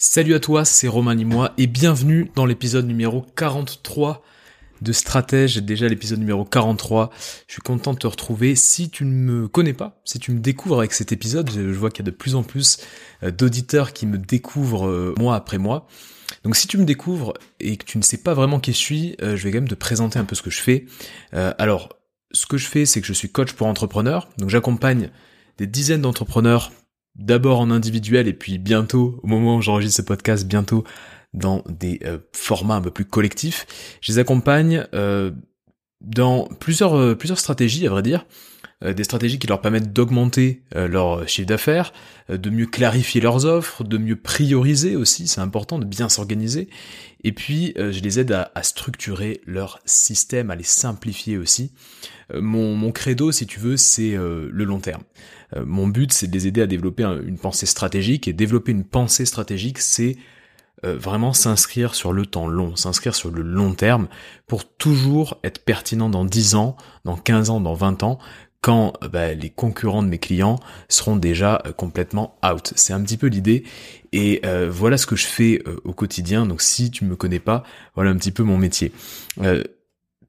Salut à toi, c'est Romain Limois et bienvenue dans l'épisode numéro 43 de Stratège, déjà l'épisode numéro 43. Je suis content de te retrouver. Si tu ne me connais pas, si tu me découvres avec cet épisode, je vois qu'il y a de plus en plus euh, d'auditeurs qui me découvrent euh, mois après mois. Donc si tu me découvres et que tu ne sais pas vraiment qui je suis, euh, je vais quand même te présenter un peu ce que je fais. alors, ce que je fais, c'est que je suis coach pour entrepreneurs. Donc j'accompagne des dizaines d'entrepreneurs d'abord en individuel et puis bientôt, au moment où j'enregistre ce podcast, bientôt dans des euh, formats un peu plus collectifs. Je les accompagne euh, dans plusieurs, euh, plusieurs stratégies, à vrai dire. Des stratégies qui leur permettent d'augmenter leur chiffre d'affaires, de mieux clarifier leurs offres, de mieux prioriser aussi, c'est important de bien s'organiser. Et puis, je les aide à, structurer leur système, à les simplifier aussi. mon, mon credo, si tu veux, c'est le long terme. Euh, mon but, c'est de les aider à développer une pensée stratégique, et développer une pensée stratégique, c'est euh, vraiment s'inscrire sur le temps long, s'inscrire sur le long terme, pour toujours être pertinent dans 10 ans, dans 15 ans, dans 20 ans, quand euh, bah, les concurrents de mes clients seront déjà complètement out. C'est un petit peu l'idée. Et voilà ce que je fais au quotidien. Donc si tu me connais pas, voilà un petit peu mon métier.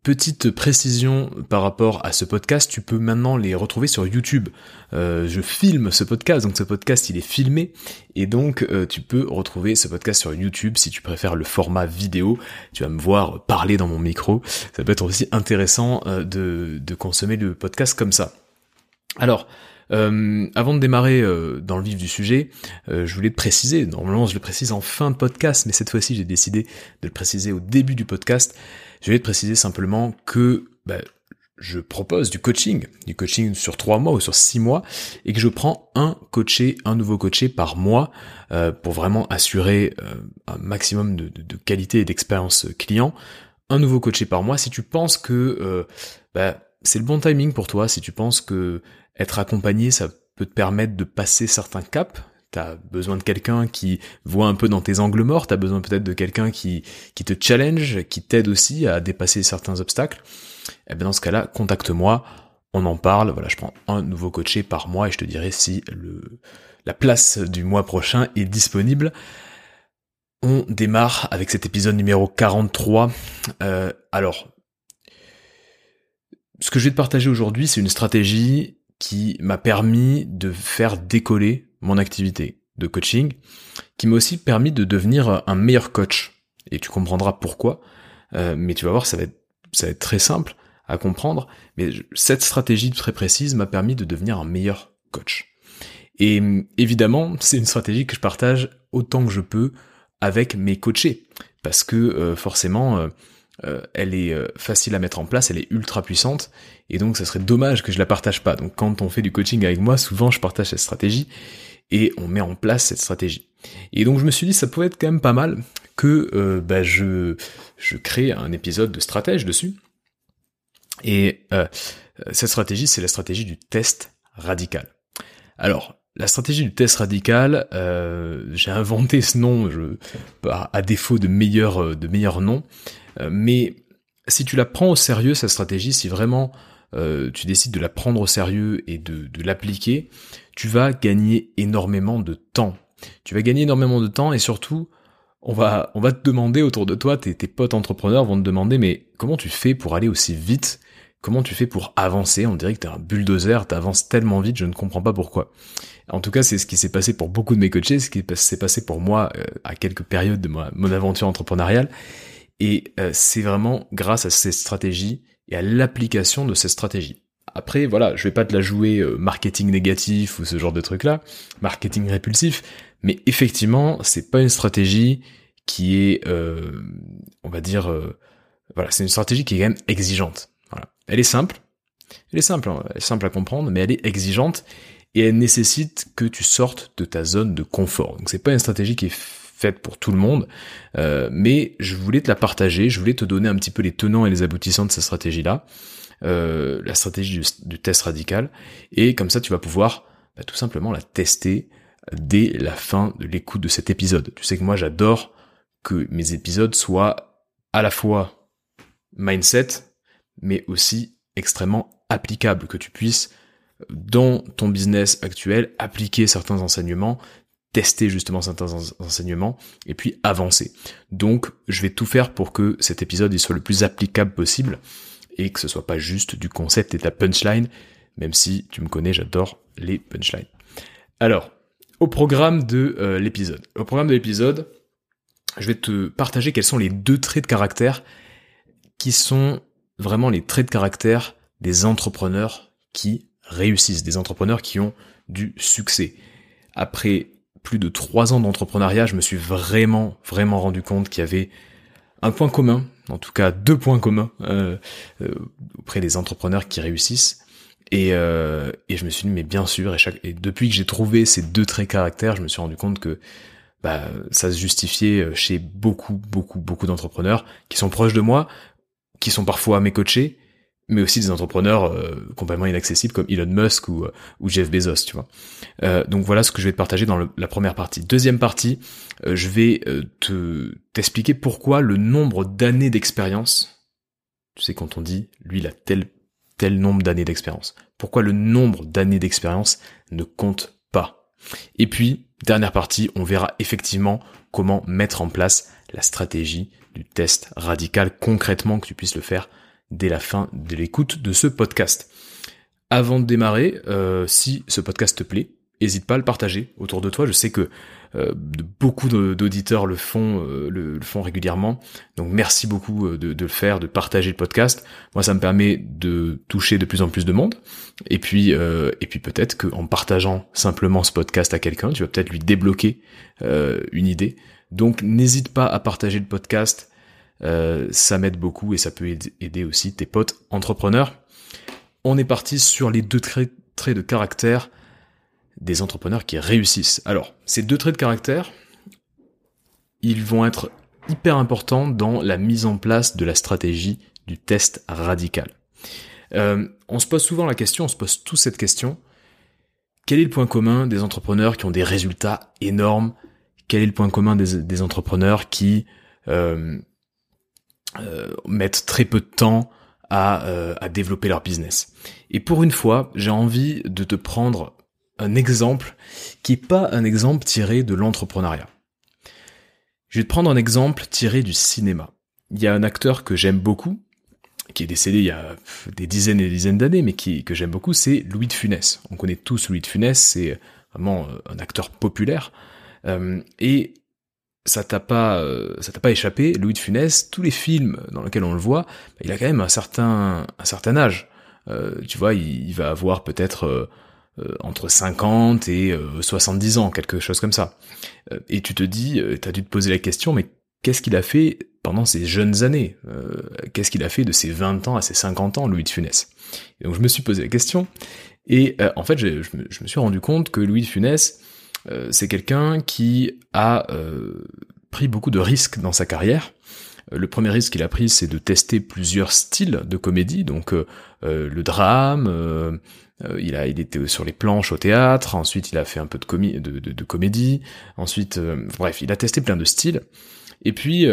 Petite précision par rapport à ce podcast, tu peux maintenant les retrouver sur YouTube. Euh, je filme ce podcast, donc ce podcast il est filmé, et donc euh, tu peux retrouver ce podcast sur YouTube si tu préfères le format vidéo. Tu vas me voir parler dans mon micro. Ça peut être aussi intéressant euh, de, consommer le podcast comme ça. Alors, avant de démarrer dans le vif du sujet, je voulais te préciser, normalement je le précise en fin de podcast, mais cette fois-ci j'ai décidé de le préciser au début du podcast. Je voulais te préciser simplement que bah, je propose du coaching, du coaching sur trois mois ou sur six mois, et que je prends un coaché, un nouveau coaché par mois pour vraiment assurer un maximum de, qualité et d'expérience client. Un nouveau coaché par mois. Si tu penses que bah, c'est le bon timing pour toi, si tu penses que être accompagné, ça peut te permettre de passer certains caps. T'as besoin de quelqu'un qui voit un peu dans tes angles morts, t'as besoin peut-être de quelqu'un qui, qui te challenge, qui t'aide aussi à dépasser certains obstacles. Et eh bien dans ce cas-là, contacte-moi, on en parle. Voilà, je prends un nouveau coaché par mois et je te dirai si le, la place du mois prochain est disponible. On démarre avec cet épisode numéro 43. Euh, alors, ce que je vais te partager aujourd'hui, c'est une stratégie qui m'a permis de faire décoller mon activité de coaching, qui m'a aussi permis de devenir un meilleur coach. Et tu comprendras pourquoi. Euh, mais tu vas voir, ça va, être, très simple à comprendre. Mais cette stratégie très précise m'a permis de devenir un meilleur coach. Et évidemment, c'est une stratégie que je partage autant que je peux avec mes coachés. Parce que euh, forcément, euh, euh, elle est euh, facile à mettre en place, elle est ultra puissante, et donc ça serait dommage que je la partage pas. Donc quand on fait du coaching avec moi, souvent je partage cette stratégie, et on met en place cette stratégie. Et donc je me suis dit ça pourrait être quand même pas mal que euh, bah, je, je crée un épisode de stratège dessus. Et cette stratégie, c'est la stratégie du test radical. Alors, la stratégie du test radical, j'ai inventé ce nom je, à défaut de meilleurs de meilleurs noms. Euh, mais si tu la prends au sérieux, cette stratégie, si vraiment euh, tu décides de la prendre au sérieux et de, de l'appliquer, tu vas gagner énormément de temps. Tu vas gagner énormément de temps et surtout, on va, on va te demander autour de toi, tes, tes potes entrepreneurs vont te demander, mais comment tu fais pour aller aussi vite? Comment tu fais pour avancer? On dirait que t'es un bulldozer, t'avances tellement vite, je ne comprends pas pourquoi. En tout cas, c'est ce qui s'est passé pour beaucoup de mes coachés, ce qui s'est passé pour moi euh, à quelques périodes de mon aventure entrepreneuriale. Et euh, c'est vraiment grâce à ces stratégies et à l'application de ces stratégies. Après, voilà, je vais pas te la jouer euh, marketing négatif ou ce genre de truc là, marketing répulsif, mais effectivement, c'est pas une stratégie qui est, euh, on va dire, voilà, c'est une stratégie qui est quand même exigeante. Voilà. Elle est simple, elle est simple, hein, elle est simple à comprendre, mais elle est exigeante et elle nécessite que tu sortes de ta zone de confort. Donc c'est pas une stratégie qui est faite pour tout le monde, euh, mais je voulais te la partager, je voulais te donner un petit peu les tenants et les aboutissants de cette stratégie-là, euh, la stratégie du, test radical, et comme ça tu vas pouvoir bah, tout simplement la tester dès la fin de l'écoute de cet épisode. Tu sais que moi j'adore que mes épisodes soient à la fois mindset, mais aussi extrêmement applicables, que tu puisses dans ton business actuel appliquer certains enseignements tester justement certains enseignements et puis avancer. Donc je vais tout faire pour que cet épisode soit le plus applicable possible et que ce soit pas juste du concept et de la punchline, même si tu me connais, j'adore les punchlines. Alors, au programme de euh, l'épisode. Au programme de l'épisode, je vais te partager quels sont les deux traits de caractère qui sont vraiment les traits de caractère des entrepreneurs qui réussissent, des entrepreneurs qui ont du succès. Après plus de trois ans d'entrepreneuriat, je me suis vraiment, vraiment rendu compte qu'il y avait un point commun, en tout cas deux points communs euh, euh, auprès des entrepreneurs qui réussissent. Et, euh, et je me suis dit, mais bien sûr, et, chaque, et depuis que j'ai trouvé ces deux traits de caractère, je me suis rendu compte que bah, ça se justifiait chez beaucoup, beaucoup, beaucoup d'entrepreneurs qui sont proches de moi, qui sont parfois mes coachés, mais aussi des entrepreneurs euh, complètement inaccessibles comme Elon Musk ou, euh, Jeff Bezos, tu vois. Euh, donc voilà ce que je vais te partager dans la première partie. Deuxième partie, je vais te t'expliquer pourquoi le nombre d'années d'expérience, tu sais quand on dit lui il a tel tel nombre d'années d'expérience, pourquoi le nombre d'années d'expérience ne compte pas? Et puis dernière partie, on verra effectivement comment mettre en place la stratégie du test radical concrètement que tu puisses le faire dès la fin de l'écoute de ce podcast. Avant de démarrer, euh, si ce podcast te plaît, n'hésite pas à le partager autour de toi. Je sais que euh, beaucoup d'auditeurs le font, euh, le, font régulièrement. Donc merci beaucoup de, le faire, de partager le podcast. Moi, ça me permet de toucher de plus en plus de monde. Et puis, et puis peut-être qu'en partageant simplement ce podcast à quelqu'un, tu vas peut-être lui débloquer une idée. Donc n'hésite pas à partager le podcast euh, ça m'aide beaucoup et ça peut aider aussi tes potes entrepreneurs. On est parti sur les deux traits, de caractère des entrepreneurs qui réussissent. Alors, ces deux traits de caractère, ils vont être hyper importants dans la mise en place de la stratégie du test radical. Euh, on se pose souvent la question, on se pose tous cette question. Quel est le point commun des entrepreneurs qui ont des résultats énormes? Quel est le point commun des, entrepreneurs qui euh, mettent très peu de temps à, euh, à développer leur business. Et pour une fois, j'ai envie de te prendre un exemple qui est pas un exemple tiré de l'entrepreneuriat. Je vais te prendre un exemple tiré du cinéma. Il y a un acteur que j'aime beaucoup, qui est décédé il y a des dizaines et des dizaines d'années, mais qui, que j'aime beaucoup, c'est Louis de Funès. On connaît tous Louis de Funès, c'est vraiment un acteur populaire. Euh, et ça t'a pas, euh, ça t'a pas échappé, Louis de Funès, tous les films dans lesquels on le voit, il a quand même un certain, un certain âge. Euh, tu vois, il, va avoir peut-être euh, entre 50 et 70 ans, quelque chose comme ça. et tu te dis, t'as dû te poser la question, mais qu'est-ce qu'il a fait pendant ces jeunes années? Qu'est-ce qu'il a fait de ses 20 ans à ses 50 ans, Louis de Funès? Et Donc je me suis posé la question, et en fait, je, je, me suis rendu compte que Louis de Funès, euh, c'est quelqu'un qui a euh, pris beaucoup de risques dans sa carrière. Euh, le premier risque qu'il a pris, c'est de tester plusieurs styles de comédie, donc le drame. il a, il était sur les planches au théâtre. Ensuite, il a fait un peu de, comédie. Ensuite, bref, il a testé plein de styles. Et puis,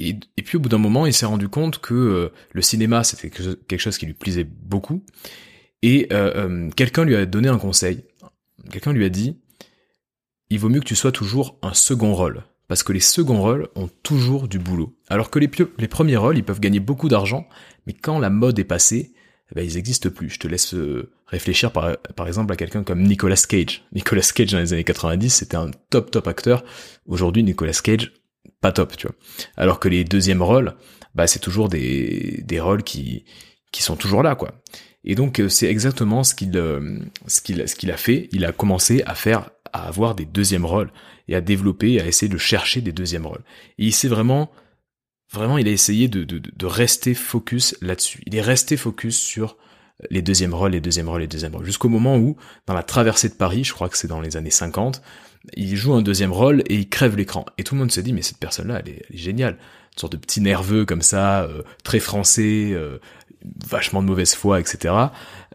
et, puis au bout d'un moment, il s'est rendu compte que le cinéma, c'était quelque chose qui lui plaisait beaucoup. Et quelqu'un lui a donné un conseil quelqu'un lui a dit il vaut mieux que tu sois toujours un second rôle parce que les seconds rôles ont toujours du boulot. Alors que les, premiers rôles, ils peuvent gagner beaucoup d'argent, mais quand la mode est passée, eh ben, ils n'existent plus. Je te laisse euh, réfléchir par, exemple à quelqu'un comme Nicolas Cage. Nicolas Cage dans les années 90, c'était un top top acteur. Aujourd'hui, Nicolas Cage, pas top, tu vois. Alors que les deuxièmes rôles, bah, c'est toujours des, des rôles qui, qui sont toujours là, quoi. Et donc euh, c'est exactement ce qu'il euh, ce qu'il ce qu'il a fait. Il a commencé à faire à avoir des deuxièmes rôles et à développer, à essayer de chercher des deuxièmes rôles. Et il s'est vraiment vraiment il a essayé de, de, de rester focus là-dessus. Il est resté focus sur les deuxièmes rôles, les deuxièmes rôles, les deuxièmes rôles. Jusqu'au moment où, dans la traversée de Paris, je crois que c'est dans les années 50, il joue un deuxième rôle et il crève l'écran. Et tout le monde se dit, mais cette personne-là, elle elle est géniale. Une sorte de petit nerveux comme ça, euh, très français, euh, vachement de mauvaise foi, etc.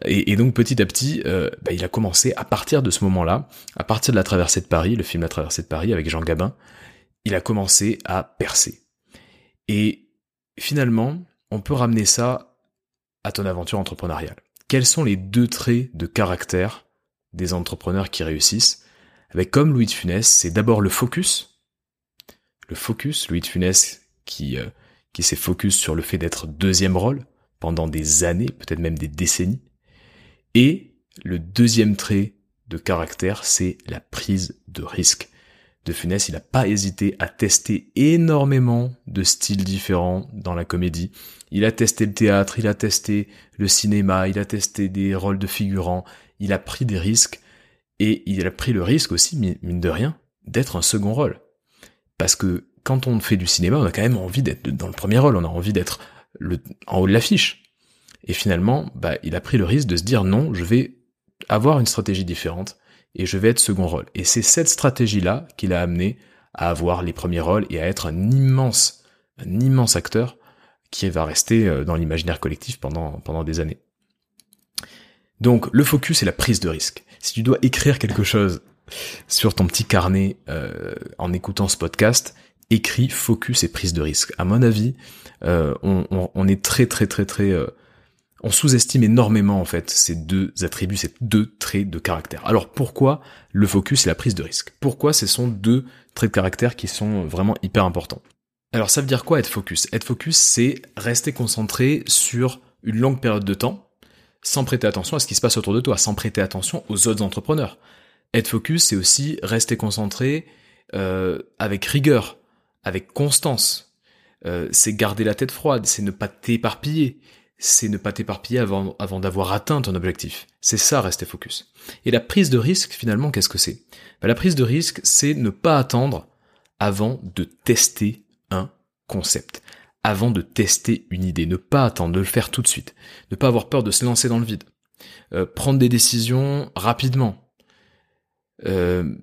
Et, donc petit à petit, euh, bah, il a commencé à partir de ce moment-là, à partir de la traversée de Paris, le film La traversée de Paris avec Jean Gabin, il a commencé à percer. Et finalement, on peut ramener ça à ton aventure entrepreneuriale. Quels sont les deux traits de caractère des entrepreneurs qui réussissent avec comme Louis de Funès, c'est d'abord le focus. Le focus, Louis de Funès qui, euh, qui s'est focus sur le fait d'être deuxième rôle pendant des années, peut-être même des décennies. Et le deuxième trait de caractère, c'est la prise de risque. De Funès, il n'a pas hésité à tester énormément de styles différents dans la comédie. Il a testé le théâtre, il a testé le cinéma, il a testé des rôles de figurants, il a pris des risques, et il a pris le risque aussi, mine de rien, d'être un second rôle. Parce que quand on fait du cinéma, on a quand même envie d'être dans le premier rôle, on a envie d'être en haut de l'affiche. Et finalement, bah, il a pris le risque de se dire non, je vais avoir une stratégie différente et je vais être second rôle. Et c'est cette stratégie-là qui l'a amené à avoir les premiers rôles et à être un immense, un immense acteur qui va rester euh, dans l'imaginaire collectif pendant, pendant des années. Donc le focus et la prise de risque. Si tu dois écrire quelque chose sur ton petit carnet euh, en écoutant ce podcast, écris focus et prise de risque. À mon avis, euh, on, on, est très très très très on sous-estime énormément en fait ces deux attributs, ces deux traits de caractère. Alors pourquoi le focus et la prise de risque? Pourquoi ce sont deux traits de caractère qui sont vraiment hyper importants? Alors ça veut dire quoi être focus? Être focus, c'est rester concentré sur une longue période de temps, sans prêter attention à ce qui se passe autour de toi, sans prêter attention aux autres entrepreneurs. Être focus, c'est aussi rester concentré euh, avec rigueur, avec constance. Euh, c'est garder la tête froide, c'est ne pas t'éparpiller, c'est ne pas t'éparpiller avant, d'avoir atteint ton objectif. C'est ça, rester focus. Et la prise de risque, finalement, qu'est-ce que c'est? Ben, La prise de risque, c'est ne pas attendre avant de tester un concept, avant de tester une idée, ne pas attendre de le faire tout de suite, ne pas avoir peur de se lancer dans le vide, euh, prendre des décisions rapidement. Euh,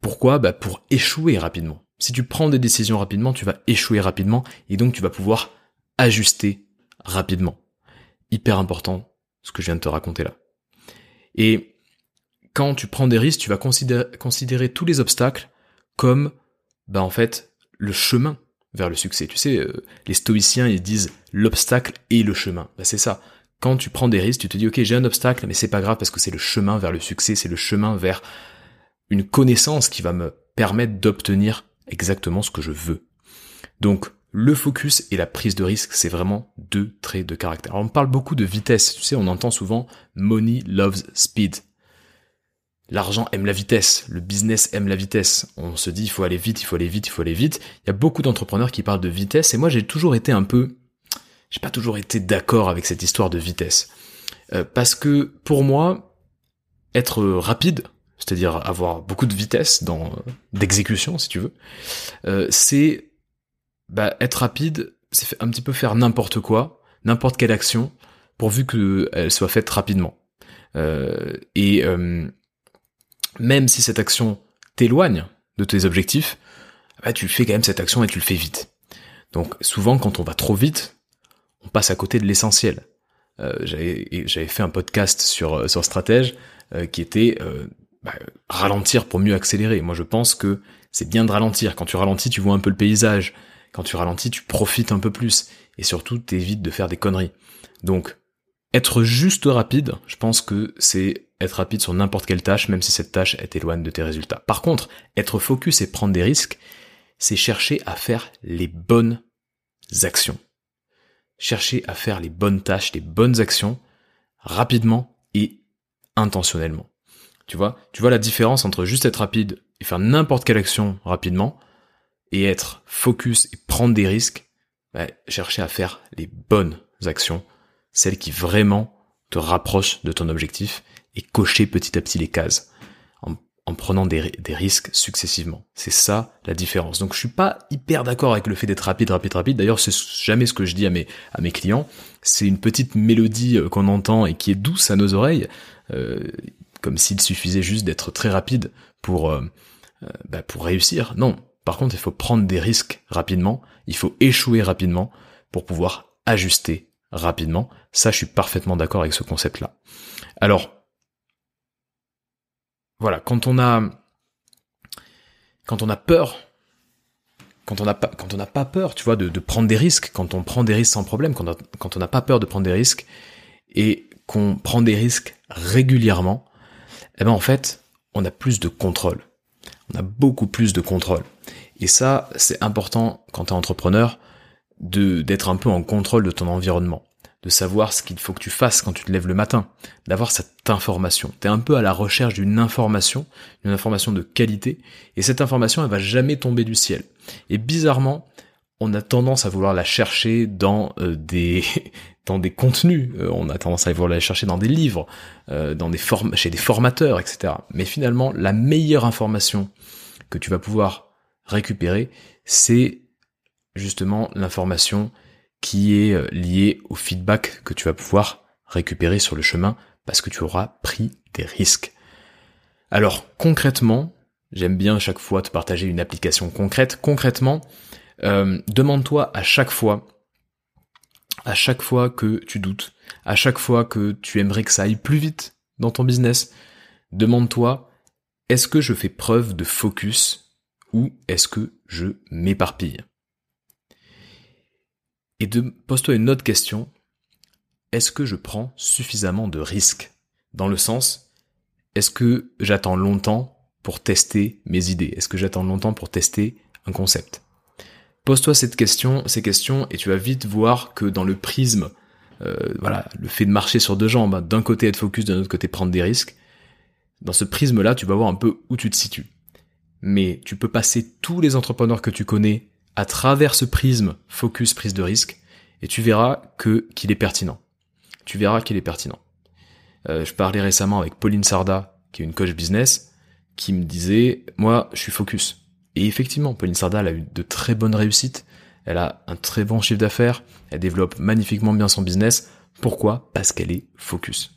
pourquoi? Bah Pour échouer rapidement. Si tu prends des décisions rapidement, tu vas échouer rapidement et donc tu vas pouvoir ajuster rapidement. Hyper important, ce que je viens de te raconter là. Et quand tu prends des risques, tu vas considérer, tous les obstacles comme, bah en fait, le chemin vers le succès. Tu sais, euh, les stoïciens, ils disent l'obstacle et le chemin. Bah c'est ça. Quand tu prends des risques, tu te dis, ok, j'ai un obstacle, mais c'est pas grave parce que c'est le chemin vers le succès, c'est le chemin vers une connaissance qui va me permettre d'obtenir exactement ce que je veux. Donc, le focus et la prise de risque, c'est vraiment deux traits de caractère. on parle beaucoup de vitesse, tu sais, on entend souvent money loves speed. L'argent aime la vitesse, le business aime la vitesse. On se dit il faut aller vite, il faut aller vite, il faut aller vite. Il y a beaucoup d'entrepreneurs qui parlent de vitesse et moi j'ai toujours été un peu j'ai pas toujours été d'accord avec cette histoire de vitesse. Euh, parce que pour moi être rapide, c'est-à-dire avoir beaucoup de vitesse dans d'exécution si tu veux, euh, c'est bah, être rapide, c'est un petit peu faire n'importe quoi, n'importe quelle action, pourvu qu'elle soit faite rapidement. Euh, et euh, même si cette action t'éloigne de tes objectifs, bah, tu fais quand même cette action et tu le fais vite. Donc souvent quand on va trop vite, on passe à côté de l'essentiel. Euh, j'avais fait un podcast sur sur stratège qui était bah, ralentir pour mieux accélérer. Moi je pense que c'est bien de ralentir. Quand tu ralentis, tu vois un peu le paysage, quand tu ralentis, tu profites un peu plus. Et surtout, t'évites de faire des conneries. Donc, être juste rapide, je pense que c'est être rapide sur n'importe quelle tâche, même si cette tâche est éloigne de tes résultats. Par contre, être focus et prendre des risques, c'est chercher à faire les bonnes actions. Chercher à faire les bonnes tâches, les bonnes actions, rapidement et intentionnellement. Tu vois, la différence entre juste être rapide et faire n'importe quelle action rapidement, et être focus et prendre des risques, bah, chercher à faire les bonnes actions, celles qui vraiment te rapprochent de ton objectif et cocher petit à petit les cases en, prenant des, risques successivement. C'est ça la différence. Donc je suis pas hyper d'accord avec le fait d'être rapide, rapide, rapide. D'ailleurs, c'est jamais ce que je dis à mes, à mes clients. C'est une petite mélodie euh, qu'on entend et qui est douce à nos oreilles, euh, comme s'il suffisait juste d'être très rapide pour, euh, bah, pour réussir. Non, par contre, il faut prendre des risques rapidement, il faut échouer rapidement pour pouvoir ajuster rapidement. Ça, je suis parfaitement d'accord avec ce concept-là. Alors, voilà, quand on a, quand on a peur, quand on n'a pas, peur, tu vois, de, prendre des risques, quand on prend des risques sans problème, quand on n'a pas peur de prendre des risques et qu'on prend des risques régulièrement, eh ben en fait, on a plus de contrôle on a beaucoup plus de contrôle. Et ça, c'est important quand tu es entrepreneur de d'être un peu en contrôle de ton environnement, de savoir ce qu'il faut que tu fasses quand tu te lèves le matin, d'avoir cette information. Tu es un peu à la recherche d'une information, d'une information de qualité, et cette information, elle va jamais tomber du ciel. Et bizarrement, on a tendance à vouloir la chercher dans euh, des dans des contenus, euh, on a tendance à vouloir la chercher dans des livres, euh, chez des formateurs, etc. Mais finalement, la meilleure information que tu vas pouvoir récupérer, c'est justement l'information qui est liée au feedback que tu vas pouvoir récupérer sur le chemin parce que tu auras pris des risques. Alors concrètement, j'aime bien chaque fois te partager une application concrète. Concrètement, euh, demande-toi à chaque fois, à chaque fois que tu doutes, à chaque fois que tu aimerais que ça aille plus vite dans ton business, demande-toi, est-ce que je fais preuve de focus ou est-ce que je m'éparpille? Et de, pose-toi une autre question, est-ce que je prends suffisamment de risques? Dans le sens, est-ce que j'attends longtemps pour tester mes idées? Est-ce que j'attends longtemps pour tester un concept? Pose-toi cette question, ces questions, et tu vas vite voir que dans le prisme, euh, voilà, le fait de marcher sur deux jambes, hein, d'un côté être focus, d'un autre côté prendre des risques, dans ce prisme-là, tu vas voir un peu où tu te situes. Mais tu peux passer tous les entrepreneurs que tu connais à travers ce prisme focus prise de risque, et tu verras que qu'il est pertinent. Tu verras qu'il est pertinent. Euh, je parlais récemment avec Pauline Sarda, qui est une coach business, qui me disait, moi, je suis focus. Et effectivement, Pauline Sardal a eu de très bonnes réussites. Elle a un très bon chiffre d'affaires. Elle développe magnifiquement bien son business. Pourquoi? Parce qu'elle est focus.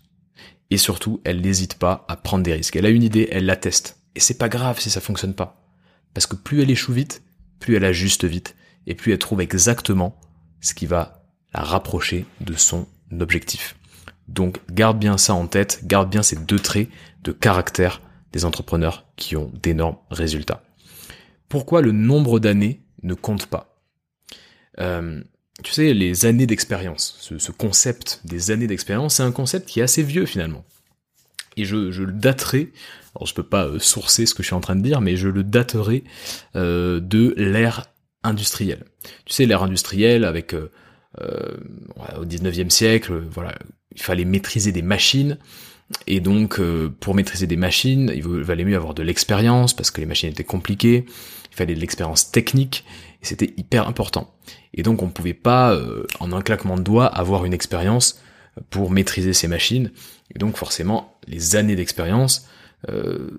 Et surtout, elle n'hésite pas à prendre des risques. Elle a une idée, elle la teste. Et c'est pas grave si ça fonctionne pas. Parce que plus elle échoue vite, plus elle ajuste vite. Et plus elle trouve exactement ce qui va la rapprocher de son objectif. Donc garde bien ça en tête, garde bien ces deux traits de caractère des entrepreneurs qui ont d'énormes résultats pourquoi le nombre d'années ne compte pas. Euh, tu sais, les années d'expérience, ce, concept des années d'expérience, c'est un concept qui est assez vieux finalement. Et je, le daterai, alors je peux pas euh, sourcer ce que je suis en train de dire, mais je le daterai euh, de l'ère industrielle. Tu sais, l'ère industrielle avec euh, au 19e siècle, voilà, il fallait maîtriser des machines, et donc, pour maîtriser des machines, il valait mieux avoir de l'expérience parce que les machines étaient compliquées il fallait de l'expérience technique, et c'était hyper important. Et donc on pouvait pas, en un claquement de doigts, avoir une expérience pour maîtriser ces machines. Et donc forcément, les années d'expérience euh,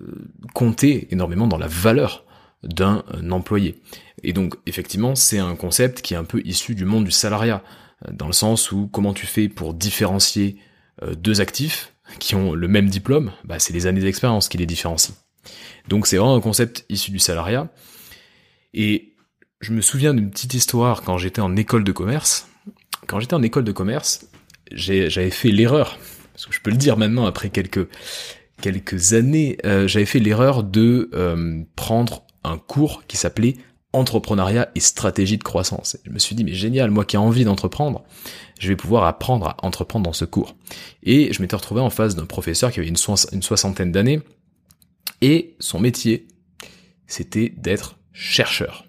comptaient énormément dans la valeur d'un euh, employé. Et donc effectivement, c'est un concept qui est un peu issu du monde du salariat, dans le sens où comment tu fais pour différencier deux actifs qui ont le même diplôme, bah, c'est les années d'expérience qui les différencient. Donc c'est vraiment un concept issu du salariat. Et je me souviens d'une petite histoire quand j'étais en école de commerce. Quand j'étais en école de commerce, j'avais fait l'erreur, je peux le dire maintenant après quelques années, euh, j'avais fait l'erreur de euh, prendre un cours qui s'appelait entrepreneuriat et stratégie de croissance. je me suis dit mais génial, moi qui ai envie d'entreprendre, je vais pouvoir apprendre à entreprendre dans ce cours. Et je m'étais retrouvé en face d'un professeur qui avait une, une soixantaine d'années et son métier, c'était d'être chercheur.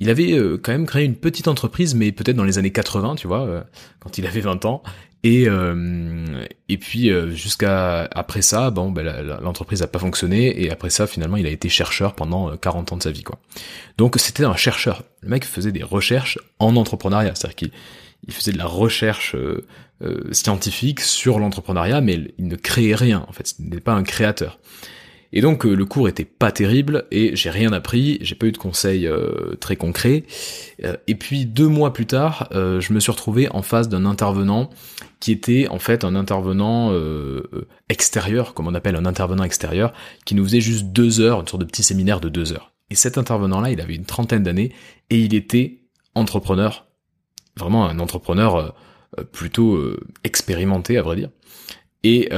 Il avait euh, quand même créé une petite entreprise, mais peut-être dans les années 80, tu vois, quand il avait 20 ans. Et euh, et puis jusqu'à après ça, bon, ben, l'entreprise a pas fonctionné et après ça, finalement, il a été chercheur pendant 40 ans de sa vie, quoi. Donc c'était un chercheur. Le mec faisait des recherches en entrepreneuriat, c'est-à-dire qu'il il faisait de la recherche scientifique sur l'entrepreneuriat, mais il ne créait rien. En fait, ce n'est pas un créateur. Et donc euh, le cours était pas terrible et j'ai rien appris, j'ai pas eu de conseils euh, très concrets. Euh, et puis deux mois plus tard, je me suis retrouvé en face d'un intervenant qui était en fait un intervenant extérieur, comme on appelle un intervenant extérieur, qui nous faisait juste deux heures, une sorte de petit séminaire de deux heures. Et cet intervenant-là, il avait une trentaine d'années et il était entrepreneur, vraiment un entrepreneur plutôt expérimenté à vrai dire. Et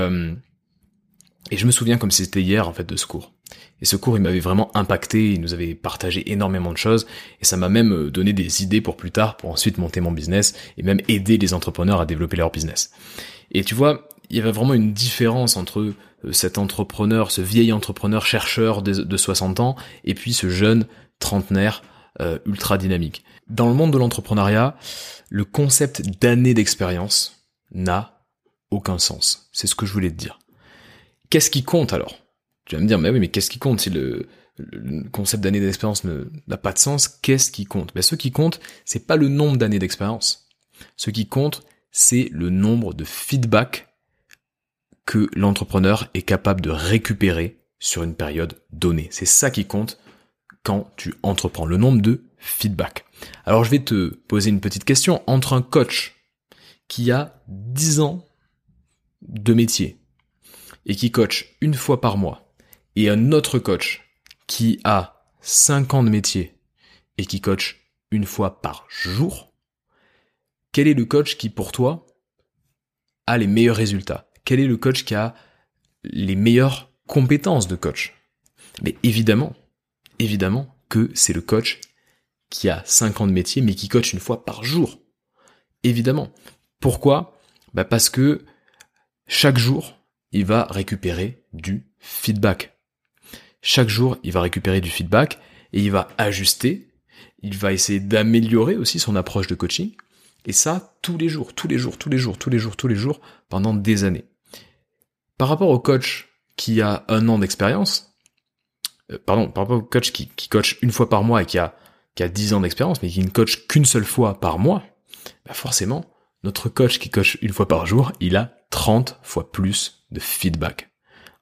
et je me souviens comme si c'était hier en fait de ce cours. Et ce cours, il m'avait vraiment impacté, il nous avait partagé énormément de choses, et ça m'a même euh, donné des idées pour plus tard, pour ensuite monter mon business, et même aider les entrepreneurs à développer leur business. Et tu vois, il y avait vraiment une différence entre euh, cet entrepreneur, ce vieil entrepreneur chercheur de, 60 ans, et puis ce jeune trentenaire euh, ultra dynamique. Dans le monde de l'entrepreneuriat, le concept d'année d'expérience n'a aucun sens. C'est ce que je voulais te dire. Qu'est-ce qui compte alors? Tu vas me dire, mais oui, mais qu'est-ce qui compte si le, concept d'année d'expérience n'a pas de sens? Qu'est-ce qui compte? Ben, Ce qui compte, c'est pas le nombre d'années d'expérience. Ce qui compte, c'est le nombre de feedbacks que l'entrepreneur est capable de récupérer sur une période donnée. C'est ça qui compte quand tu entreprends, le nombre de feedbacks. Alors je vais te poser une petite question. Entre un coach qui a 10 ans de métier et qui coach une fois par mois. Et un autre coach qui a 5 ans de métier et qui coach une fois par jour, quel est le coach qui pour toi a les meilleurs résultats? Quel est le coach qui a les meilleures compétences de coach? Mais évidemment, évidemment que c'est le coach qui a 5 ans de métier mais qui coach une fois par jour. Évidemment. Pourquoi? Bah Parce que chaque jour, il va récupérer du feedback. Chaque jour, il va récupérer du feedback et il va ajuster, il va essayer d'améliorer aussi son approche de coaching. Et ça, tous les jours, tous les jours, tous les jours, tous les jours, tous les jours, pendant des années. Par rapport au coach qui a un an d'expérience, euh, pardon, par rapport au coach qui, qui, coach une fois par mois et qui a, qui a 10 ans d'expérience, mais qui ne coach qu'une seule fois par mois, bah forcément, notre coach qui coach une fois par jour, il a 30 fois plus de feedback.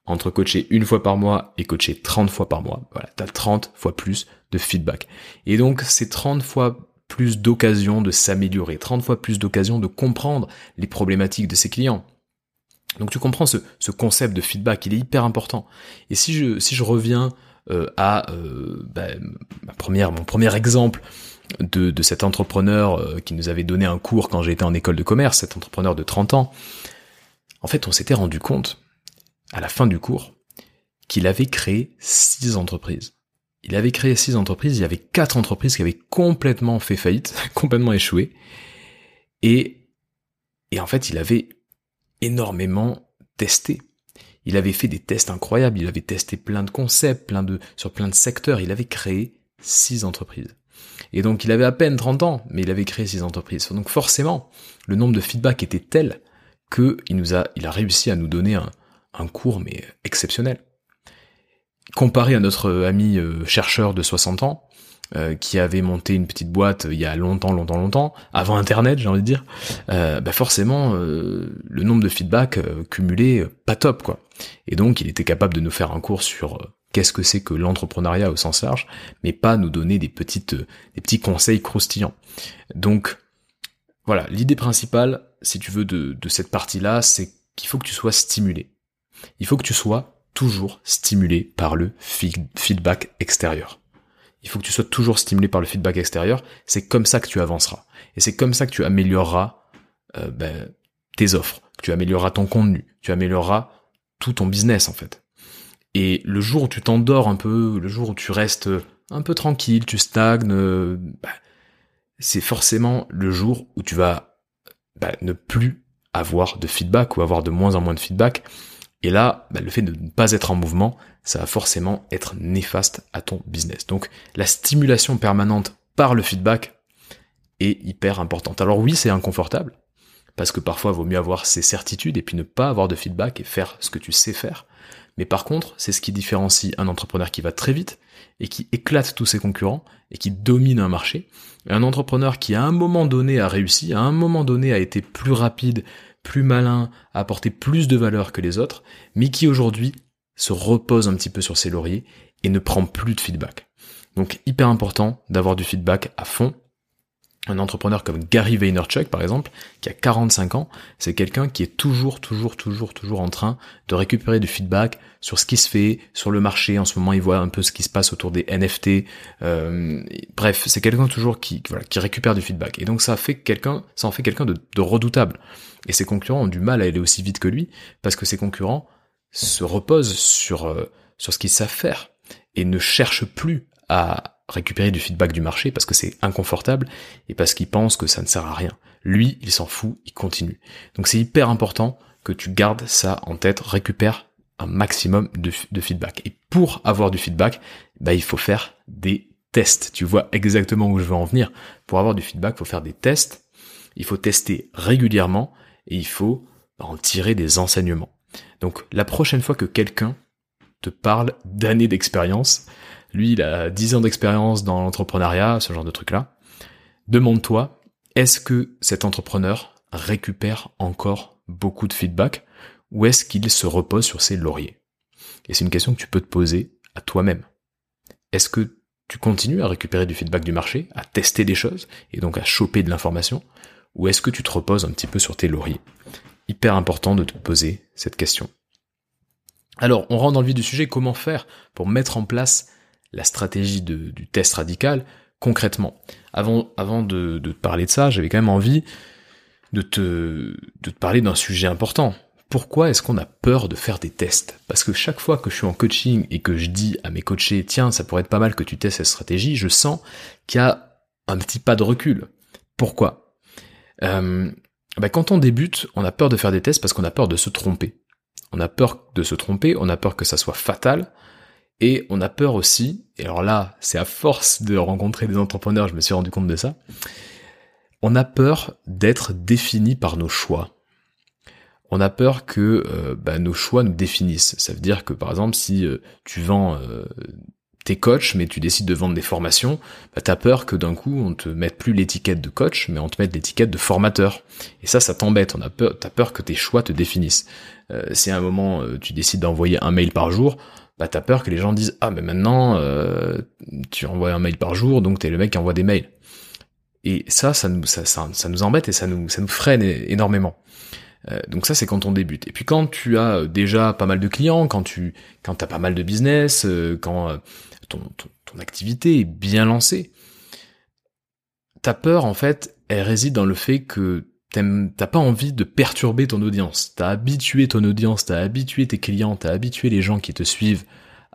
Entre coacher une fois par mois et coacher 30 fois par mois, voilà, t'as 30 fois plus de feedback. Et donc, c'est 30 fois plus d'occasions de s'améliorer, 30 fois plus d'occasions de comprendre les problématiques de ses clients, donc tu comprends ce, ce, concept de feedback, il est hyper important. Et si je, si je reviens euh, à euh, ben, ma première, mon premier exemple de, de cet entrepreneur euh, qui nous avait donné un cours quand j'étais en école de commerce, cet entrepreneur de 30 ans, en fait on s'était rendu compte, à la fin du cours, qu'il avait créé six entreprises. Il avait créé six entreprises, il y avait quatre entreprises qui avaient complètement fait faillite, complètement échoué. Et, et en fait, il avait énormément testé. Il avait fait des tests incroyables, il avait testé plein de concepts, plein de, sur plein de secteurs, il avait créé six entreprises. Et donc il avait à peine 30 ans, mais il avait créé six entreprises. Donc forcément, le nombre de feedback était tel que il nous a, il a réussi à nous donner un, un cours mais exceptionnel. Comparé à notre ami euh, chercheur de 60 ans, euh, qui avait monté une petite boîte il y a longtemps, longtemps, longtemps, avant Internet, j'ai envie de dire, euh, bah forcément, euh, le nombre de feedback cumulé, pas top, quoi. Et donc, il était capable de nous faire un cours sur qu'est-ce que c'est que l'entrepreneuriat au sens large, mais pas nous donner des petites, des petits conseils croustillants. Donc, voilà, l'idée principale, si tu veux, de, cette partie-là, c'est qu'il faut que tu sois stimulé. Il faut que tu sois toujours stimulé par le feedback extérieur. Il faut que tu sois toujours stimulé par le feedback extérieur. C'est comme ça que tu avanceras. Et c'est comme ça que tu amélioreras euh, ben, tes offres, que tu amélioreras ton contenu, tu amélioreras tout ton business en fait. Et le jour où tu t'endors un peu, le jour où tu restes un peu tranquille, tu stagnes, ben, c'est forcément le jour où tu vas ben, ne plus avoir de feedback ou avoir de moins en moins de feedback. Et là, le fait de ne pas être en mouvement, ça va forcément être néfaste à ton business. Donc la stimulation permanente par le feedback est hyper importante. Alors oui, c'est inconfortable, parce que parfois il vaut mieux avoir ses certitudes et puis ne pas avoir de feedback et faire ce que tu sais faire. Mais par contre, c'est ce qui différencie un entrepreneur qui va très vite et qui éclate tous ses concurrents et qui domine un marché, et un entrepreneur qui à un moment donné a réussi, à un moment donné a été plus rapide, plus malin, a apporté plus de valeur que les autres, mais qui aujourd'hui se repose un petit peu sur ses lauriers et ne prend plus de feedback. Donc hyper important d'avoir du feedback à fond. Un entrepreneur comme Gary Vaynerchuk par exemple, qui a 45 ans, c'est quelqu'un qui est toujours, toujours, toujours, toujours en train de récupérer du feedback sur ce qui se fait, sur le marché. En ce moment, il voit un peu ce qui se passe autour des NFT. Euh, bref, c'est quelqu'un toujours qui, voilà, qui récupère du feedback. Et donc ça fait quelqu'un, ça en fait quelqu'un de, redoutable. Et ses concurrents ont du mal à aller aussi vite que lui, parce que ses concurrents se repose sur, euh, sur ce qu'ils savent faire et ne cherche plus à récupérer du feedback du marché parce que c'est inconfortable et parce qu'il pense que ça ne sert à rien. Lui, il s'en fout, il continue. Donc c'est hyper important que tu gardes ça en tête, récupère un maximum de, feedback. Et pour avoir du feedback, bah, il faut faire des tests. Tu vois exactement où je veux en venir. Pour avoir du feedback, il faut faire des tests. Il faut tester régulièrement et il faut en tirer des enseignements. Donc la prochaine fois que quelqu'un te parle d'années d'expérience, lui il a 10 ans d'expérience dans l'entrepreneuriat, ce genre de truc-là, demande-toi, est-ce que cet entrepreneur récupère encore beaucoup de feedback ou est-ce qu'il se repose sur ses lauriers? Et c'est une question que tu peux te poser à toi-même. Est-ce que tu continues à récupérer du feedback du marché, à tester des choses et donc à choper de l'information ou est-ce que tu te reposes un petit peu sur tes lauriers? Hyper important de te poser cette question. Alors, on rentre dans le vif du sujet, comment faire pour mettre en place la stratégie du test radical concrètement Avant, de, te parler de ça, j'avais quand même envie de te, parler d'un sujet important. Pourquoi est-ce qu'on a peur de faire des tests? Parce que chaque fois que je suis en coaching et que je dis à mes coachés, tiens, ça pourrait être pas mal que tu testes cette stratégie, je sens qu'il y a un petit pas de recul. Pourquoi? Euh, bah, quand on débute, on a peur de faire des tests parce qu'on a peur de se tromper. On a peur de se tromper, on a peur que ça soit fatal, et on a peur aussi, et alors là, c'est à force de rencontrer des entrepreneurs, je me suis rendu compte de ça, on a peur d'être défini par nos choix. On a peur que euh, bah, nos choix nous définissent. Ça veut dire que par exemple, si euh, tu vends euh, t'es coach, mais tu décides de vendre des formations, bah, t'as peur que d'un coup on te mette plus l'étiquette de coach, mais on te mette l'étiquette de formateur. Et ça, ça t'embête. On a peur, t'as peur que tes choix te définissent. Euh, si à un moment tu décides d'envoyer un mail par jour, bah t'as peur que les gens disent ah mais maintenant euh, tu envoies un mail par jour, donc t'es le mec qui envoie des mails. Et ça, ça nous, ça, ça, nous embête et ça nous, ça nous freine énormément. Euh, donc ça c'est quand on débute. Et puis quand tu as déjà pas mal de clients, quand tu quand t'as pas mal de business, quand ton, ton, activité est bien ta peur, en fait, elle réside dans le fait que t'as pas envie de perturber ton audience. T'as habitué ton audience, t'as habitué tes clients, t'as habitué les gens qui te suivent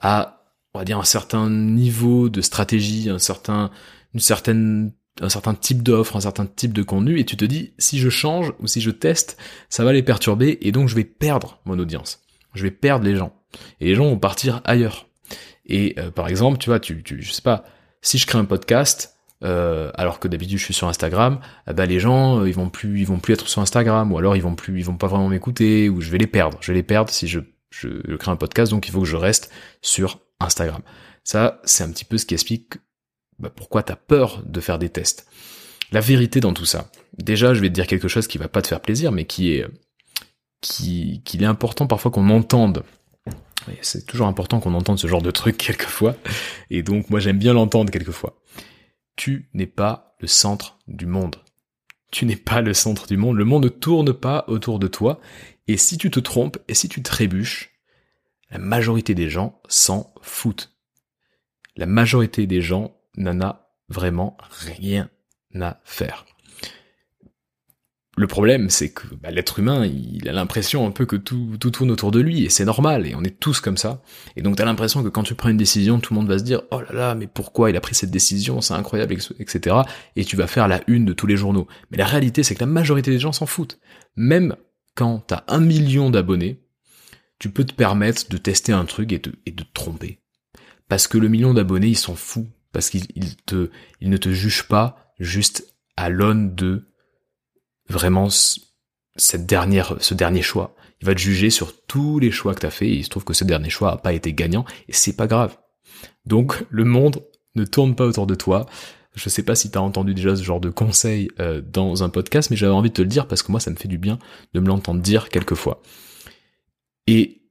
à, on va dire, un certain niveau de stratégie, un certain, une certaine, un certain type d'offre, un certain type de contenu, et tu te dis, si je change ou si je teste, ça va les perturber, et donc je vais perdre mon audience. Je vais perdre les gens. Et les gens vont partir ailleurs. Et euh, par exemple, tu vois, tu, tu, je sais pas, si je crée un podcast, euh, alors que d'habitude je suis sur Instagram, bah les gens euh, ils vont plus ils vont plus être sur Instagram ou alors ils vont plus ils vont pas vraiment m'écouter ou je vais les perdre. Je vais les perdre si je, je, crée un podcast donc il faut que je reste sur Instagram. Ça c'est un petit peu ce qui explique bah, pourquoi t'as peur de faire des tests. La vérité dans tout ça. Déjà je vais te dire quelque chose qui va pas te faire plaisir mais qui est qui qu'il est important parfois qu'on entende c'est toujours important qu'on entende ce genre de truc quelquefois. Et donc, moi, j'aime bien l'entendre quelquefois. Tu n'es pas le centre du monde. Tu n'es pas le centre du monde. Le monde ne tourne pas autour de toi. Et si tu te trompes et si tu trébuches, la majorité des gens s'en foutent. La majorité des gens n'en a vraiment rien à faire. Le problème, c'est que bah, l'être humain, il a l'impression un peu que tout, tourne autour de lui, et c'est normal, et on est tous comme ça. Et donc t'as l'impression que quand tu prends une décision, tout le monde va se dire « Oh là là, mais pourquoi il a pris cette décision C'est incroyable, etc. » Et tu vas faire la une de tous les journaux. Mais la réalité, c'est que la majorité des gens s'en foutent. Même quand t'as un million d'abonnés, tu peux te permettre de tester un truc et de, te tromper. Parce que le million d'abonnés, il s'en fout. Parce qu'il te, il ne te juge pas juste à l'aune de vraiment cette dernière, ce dernier choix. Il va te juger sur tous les choix que tu as fait et il se trouve que ce dernier choix a pas été gagnant et c'est pas grave. Donc le monde ne tourne pas autour de toi. Je sais pas si tu as entendu déjà ce genre de conseil euh, dans un podcast, mais j'avais envie de te le dire parce que moi ça me fait du bien de me l'entendre dire quelquefois. Et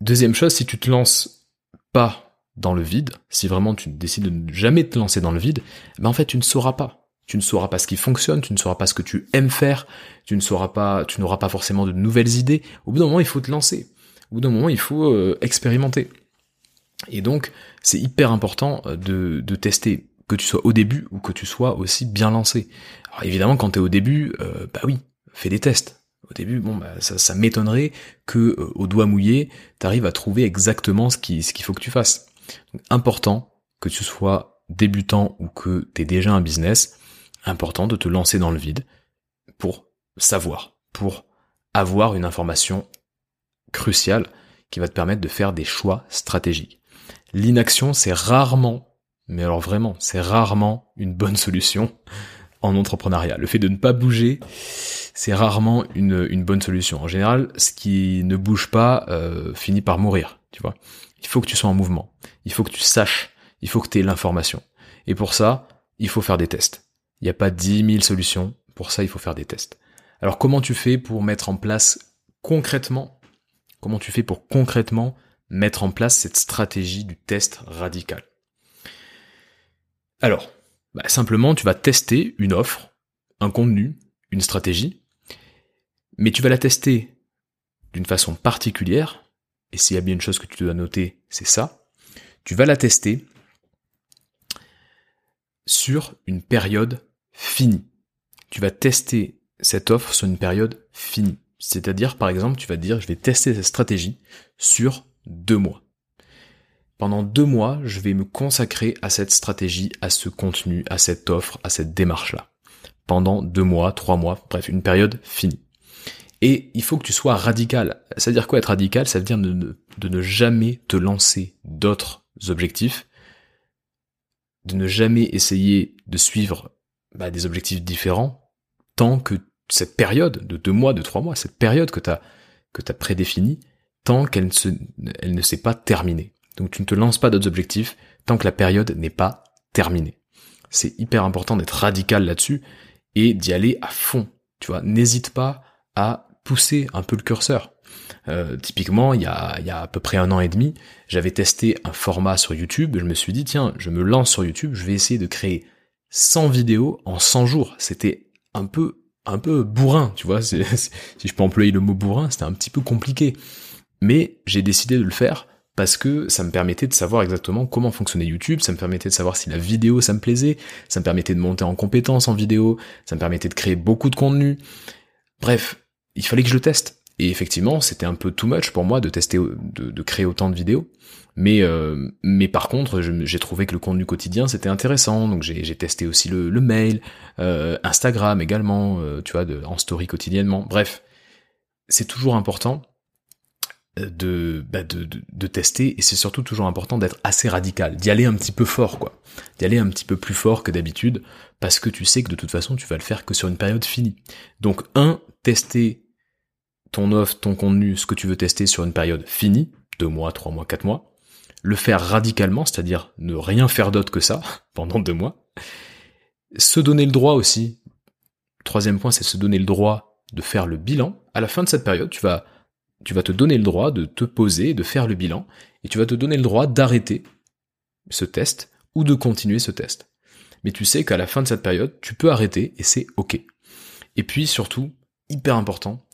deuxième chose, si tu te lances pas dans le vide, si vraiment tu décides de ne jamais te lancer dans le vide, ben en fait tu ne sauras pas. Tu ne sauras pas ce qui fonctionne, tu ne sauras pas ce que tu aimes faire, tu ne sauras pas, tu n'auras pas forcément de nouvelles idées. Au bout d'un moment, il faut te lancer. Au bout d'un moment, il faut euh, expérimenter. Et donc, c'est hyper important euh, de, de tester, que tu sois au début ou que tu sois aussi bien lancé. Alors évidemment, quand tu es au début, euh, bah oui, fais des tests. Au début, bon, bah, ça, ça m'étonnerait que au doigt mouillé, tu arrives à trouver exactement ce qu'il ce faut que tu fasses. Donc, important que tu sois débutant ou que tu aies déjà un business, important de te lancer dans le vide pour savoir, pour avoir une information cruciale qui va te permettre de faire des choix stratégiques. L'inaction, c'est rarement, mais alors vraiment, c'est rarement une bonne solution en entrepreneuriat. Le fait de ne pas bouger, c'est rarement une, une, bonne solution. En général, ce qui ne bouge pas euh, finit par mourir, tu vois. Il faut que tu sois en mouvement. Il faut que tu saches. Il faut que tu l'information. Et pour ça, il faut faire des tests. Il n'y a pas dix mille solutions. Pour ça, il faut faire des tests. Alors comment tu fais pour mettre en place concrètement, comment tu fais pour concrètement mettre en place cette stratégie du test radical? Alors, bah, simplement, tu vas tester une offre, un contenu, une stratégie, mais tu vas la tester d'une façon particulière, et s'il y a bien une chose que tu dois noter, c'est ça, tu vas la tester sur une période finie. Tu vas tester cette offre sur une période finie. C'est-à-dire, par exemple, tu vas dire, je vais tester cette stratégie sur deux mois. Pendant deux mois, je vais me consacrer à cette stratégie, à ce contenu, à cette offre, à cette démarche-là. Pendant deux mois, trois mois, bref, une période finie. Et il faut que tu sois radical. Ça veut dire quoi être radical? Ça veut dire de ne, jamais te lancer d'autres objectifs, de ne jamais essayer de suivre bah, des objectifs différents tant que cette période de deux mois, de trois mois, cette période que tu as, que as prédéfinie, tant qu'elle ne, s'est pas terminée. Donc tu ne te lances pas d'autres objectifs tant que la période n'est pas terminée. C'est hyper important d'être radical là-dessus et d'y aller à fond. Tu vois, n'hésite pas à pousser un peu le curseur. Euh, typiquement, il y, a, il y a à peu près un an et demi, j'avais testé un format sur YouTube. Je me suis dit, tiens, je me lance sur YouTube, je vais essayer de créer 100 vidéos en 100 jours. C'était un peu un peu bourrin, tu vois, si je peux employer le mot bourrin, c'était un petit peu compliqué. Mais j'ai décidé de le faire parce que ça me permettait de savoir exactement comment fonctionnait YouTube, ça me permettait de savoir si la vidéo ça me plaisait, ça me permettait de monter en compétences en vidéo, ça me permettait de créer beaucoup de contenu. Bref, il fallait que je le teste. Et effectivement, c'était un peu too much pour moi de tester, de, créer autant de vidéos. Mais, euh, mais par contre, j'ai trouvé que le contenu quotidien c'était intéressant. Donc j'ai testé aussi le, mail, euh, Instagram également, euh, tu vois, de, en story quotidiennement. Bref, c'est toujours important de, bah de, de, de, tester et c'est surtout toujours important d'être assez radical, d'y aller un petit peu fort quoi, d'y aller un petit peu plus fort que d'habitude parce que tu sais que de toute façon tu vas le faire que sur une période finie. Donc un, tester ton offre, ton contenu, ce que tu veux tester sur une période finie, deux mois, trois mois, quatre mois, le faire radicalement, c'est-à-dire ne rien faire d'autre que ça pendant deux mois, se donner le droit aussi, troisième point, c'est se donner le droit de faire le bilan. À la fin de cette période, tu vas, tu vas te donner le droit de te poser, de faire le bilan, et tu vas te donner le droit d'arrêter ce test ou de continuer ce test. Mais tu sais qu'à la fin de cette période, tu peux arrêter et c'est ok. Et puis surtout, hyper important,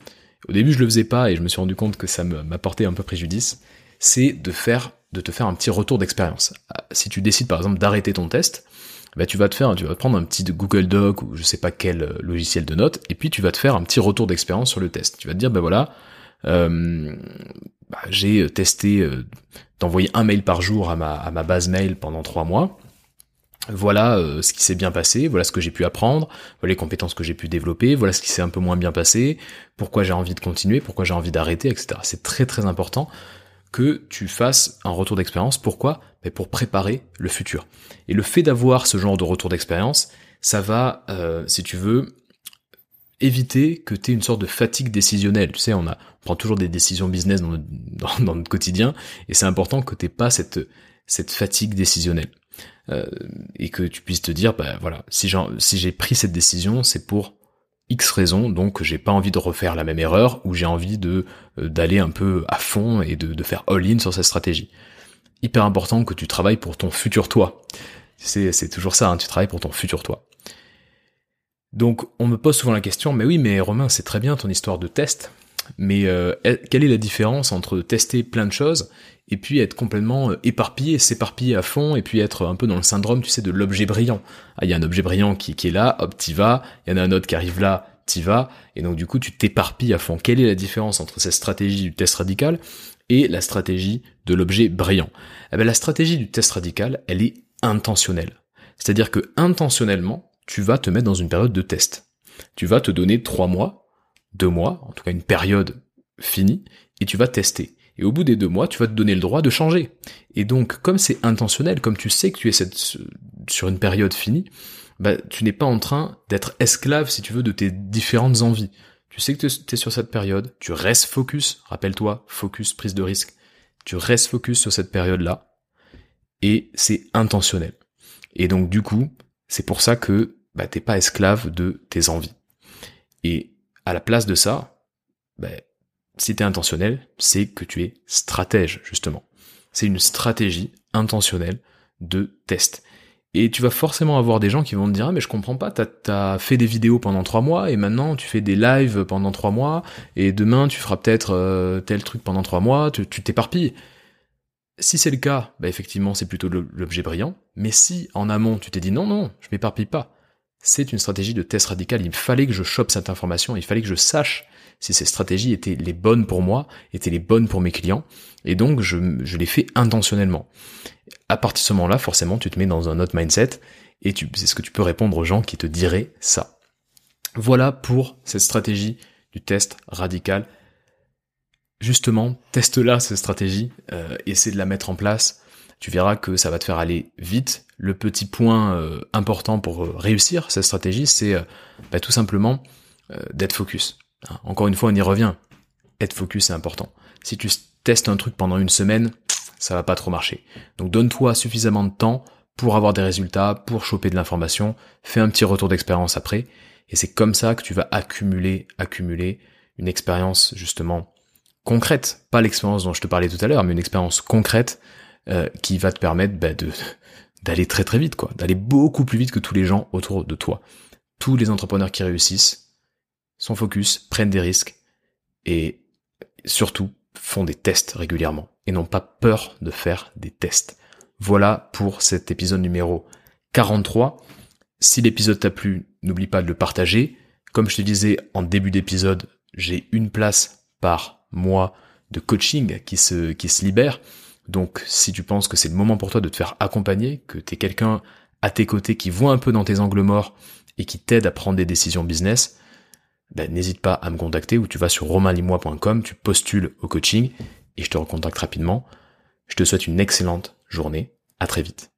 au début je le faisais pas et je me suis rendu compte que ça m'apportait un peu préjudice, c'est de faire, de te faire un petit retour d'expérience. Ah, si tu décides par exemple d'arrêter ton test, bah tu vas te faire, tu vas prendre un petit Google Doc ou je sais pas quel euh, logiciel de notes, et puis tu vas te faire un petit retour d'expérience sur le test. Tu vas te dire, ben voilà, euh, bah, j'ai testé euh, d'envoyer un mail par jour à ma, à ma base mail pendant trois mois voilà euh, ce qui s'est bien passé, voilà ce que j'ai pu apprendre, voilà les compétences que j'ai pu développer, voilà ce qui s'est un peu moins bien passé, pourquoi j'ai envie de continuer, pourquoi j'ai envie d'arrêter, etc. C'est très très important que tu fasses un retour d'expérience. Pourquoi? Mais Pour préparer le futur. Et le fait d'avoir ce genre de retour d'expérience, ça va, euh, si tu veux, éviter que tu une sorte de fatigue décisionnelle. Tu sais, on, a, on prend toujours des décisions business dans notre, dans, notre quotidien, et c'est important que tu pas cette, cette fatigue décisionnelle. Euh, et que tu puisses te dire, bah voilà, si j'ai pris cette décision, c'est pour X raisons, donc j'ai pas envie de refaire la même erreur, ou j'ai envie de euh, d'aller un peu à fond et de, faire all-in sur cette stratégie. Hyper important que tu travailles pour ton futur toi. C'est, c'est toujours ça, hein, tu travailles pour ton futur toi. Donc on me pose souvent la question, mais oui, mais Romain, c'est très bien ton histoire de test, mais euh, quelle est la différence entre tester plein de choses et puis être complètement euh, éparpillé, s'éparpiller à fond, et puis être un peu dans le syndrome, tu sais, de l'objet brillant? Ah, il y a un objet brillant qui, est là, hop, t'y vas, il y en a un autre qui arrive là, t'y vas, et donc du coup tu t'éparpilles à fond. Quelle est la différence entre cette stratégie du test radical et la stratégie de l'objet brillant? Eh bien, La stratégie du test radical, elle est intentionnelle. C'est-à-dire que intentionnellement, tu vas te mettre dans une période de test. Tu vas te donner trois mois, deux mois, en tout cas une période finie, et tu vas tester. Et au bout des deux mois, tu vas te donner le droit de changer. Et donc, comme c'est intentionnel, comme tu sais que tu es sur une période finie, bah, tu n'es pas en train d'être esclave, si tu veux, de tes différentes envies. Tu sais que tu es sur cette période, tu restes focus, rappelle-toi, focus, prise de risque. Tu restes focus sur cette période-là, et c'est intentionnel. Et donc, du coup, c'est pour ça que bah, t'es pas esclave de tes envies. Et à la place de ça, bah, si t'es intentionnel, c'est que tu es stratège, justement. C'est une stratégie intentionnelle de test. Et tu vas forcément avoir des gens qui vont te dire ah mais je comprends pas, t'as as fait des vidéos pendant trois mois et maintenant tu fais des lives pendant trois mois et demain tu feras peut-être euh, tel truc pendant trois mois, tu t'éparpilles. Si c'est le cas, bah effectivement c'est plutôt l'objet brillant. Mais si en amont tu t'es dit non non, je m'éparpille pas, c'est une stratégie de test radical. Il fallait que je chope cette information, il fallait que je sache si ces stratégies étaient les bonnes pour moi, étaient les bonnes pour mes clients, et donc je, les fais intentionnellement. À partir de ce moment-là, forcément, tu te mets dans un autre mindset, et c'est ce que tu peux répondre aux gens qui te diraient ça. Voilà pour cette stratégie du test radical. Justement, teste-la cette stratégie, euh, essaie de la mettre en place. Tu verras que ça va te faire aller vite, le petit point euh, important pour euh, réussir cette stratégie, c'est euh, bah, tout simplement d'être focus. Hein, encore une fois, on y revient. Être focus, c'est important. Si tu testes un truc pendant une semaine, ça va pas trop marcher. Donc donne-toi suffisamment de temps pour avoir des résultats, pour choper de l'information, fais un petit retour d'expérience après, et c'est comme ça que tu vas accumuler, accumuler une expérience justement concrète, pas l'expérience dont je te parlais tout à l'heure, mais une expérience concrète qui va te permettre bah, de, d'aller très très vite, quoi, d'aller beaucoup plus vite que tous les gens autour de toi. Tous les entrepreneurs qui réussissent sont focus, prennent des risques et surtout font des tests régulièrement et n'ont pas peur de faire des tests. Voilà pour cet épisode numéro 43. Si l'épisode t'a plu, n'oublie pas de le partager. Comme je te disais en début d'épisode, j'ai une place par mois de coaching qui se, qui se libère. Donc si tu penses que c'est le moment pour toi de te faire accompagner, que tu es quelqu'un à tes côtés qui voit un peu dans tes angles morts et qui t'aide à prendre des décisions business, ben, n'hésite pas à me contacter ou tu vas sur romainlimois.com, tu postules au coaching et je te recontacte rapidement. Je te souhaite une excellente journée. À très vite.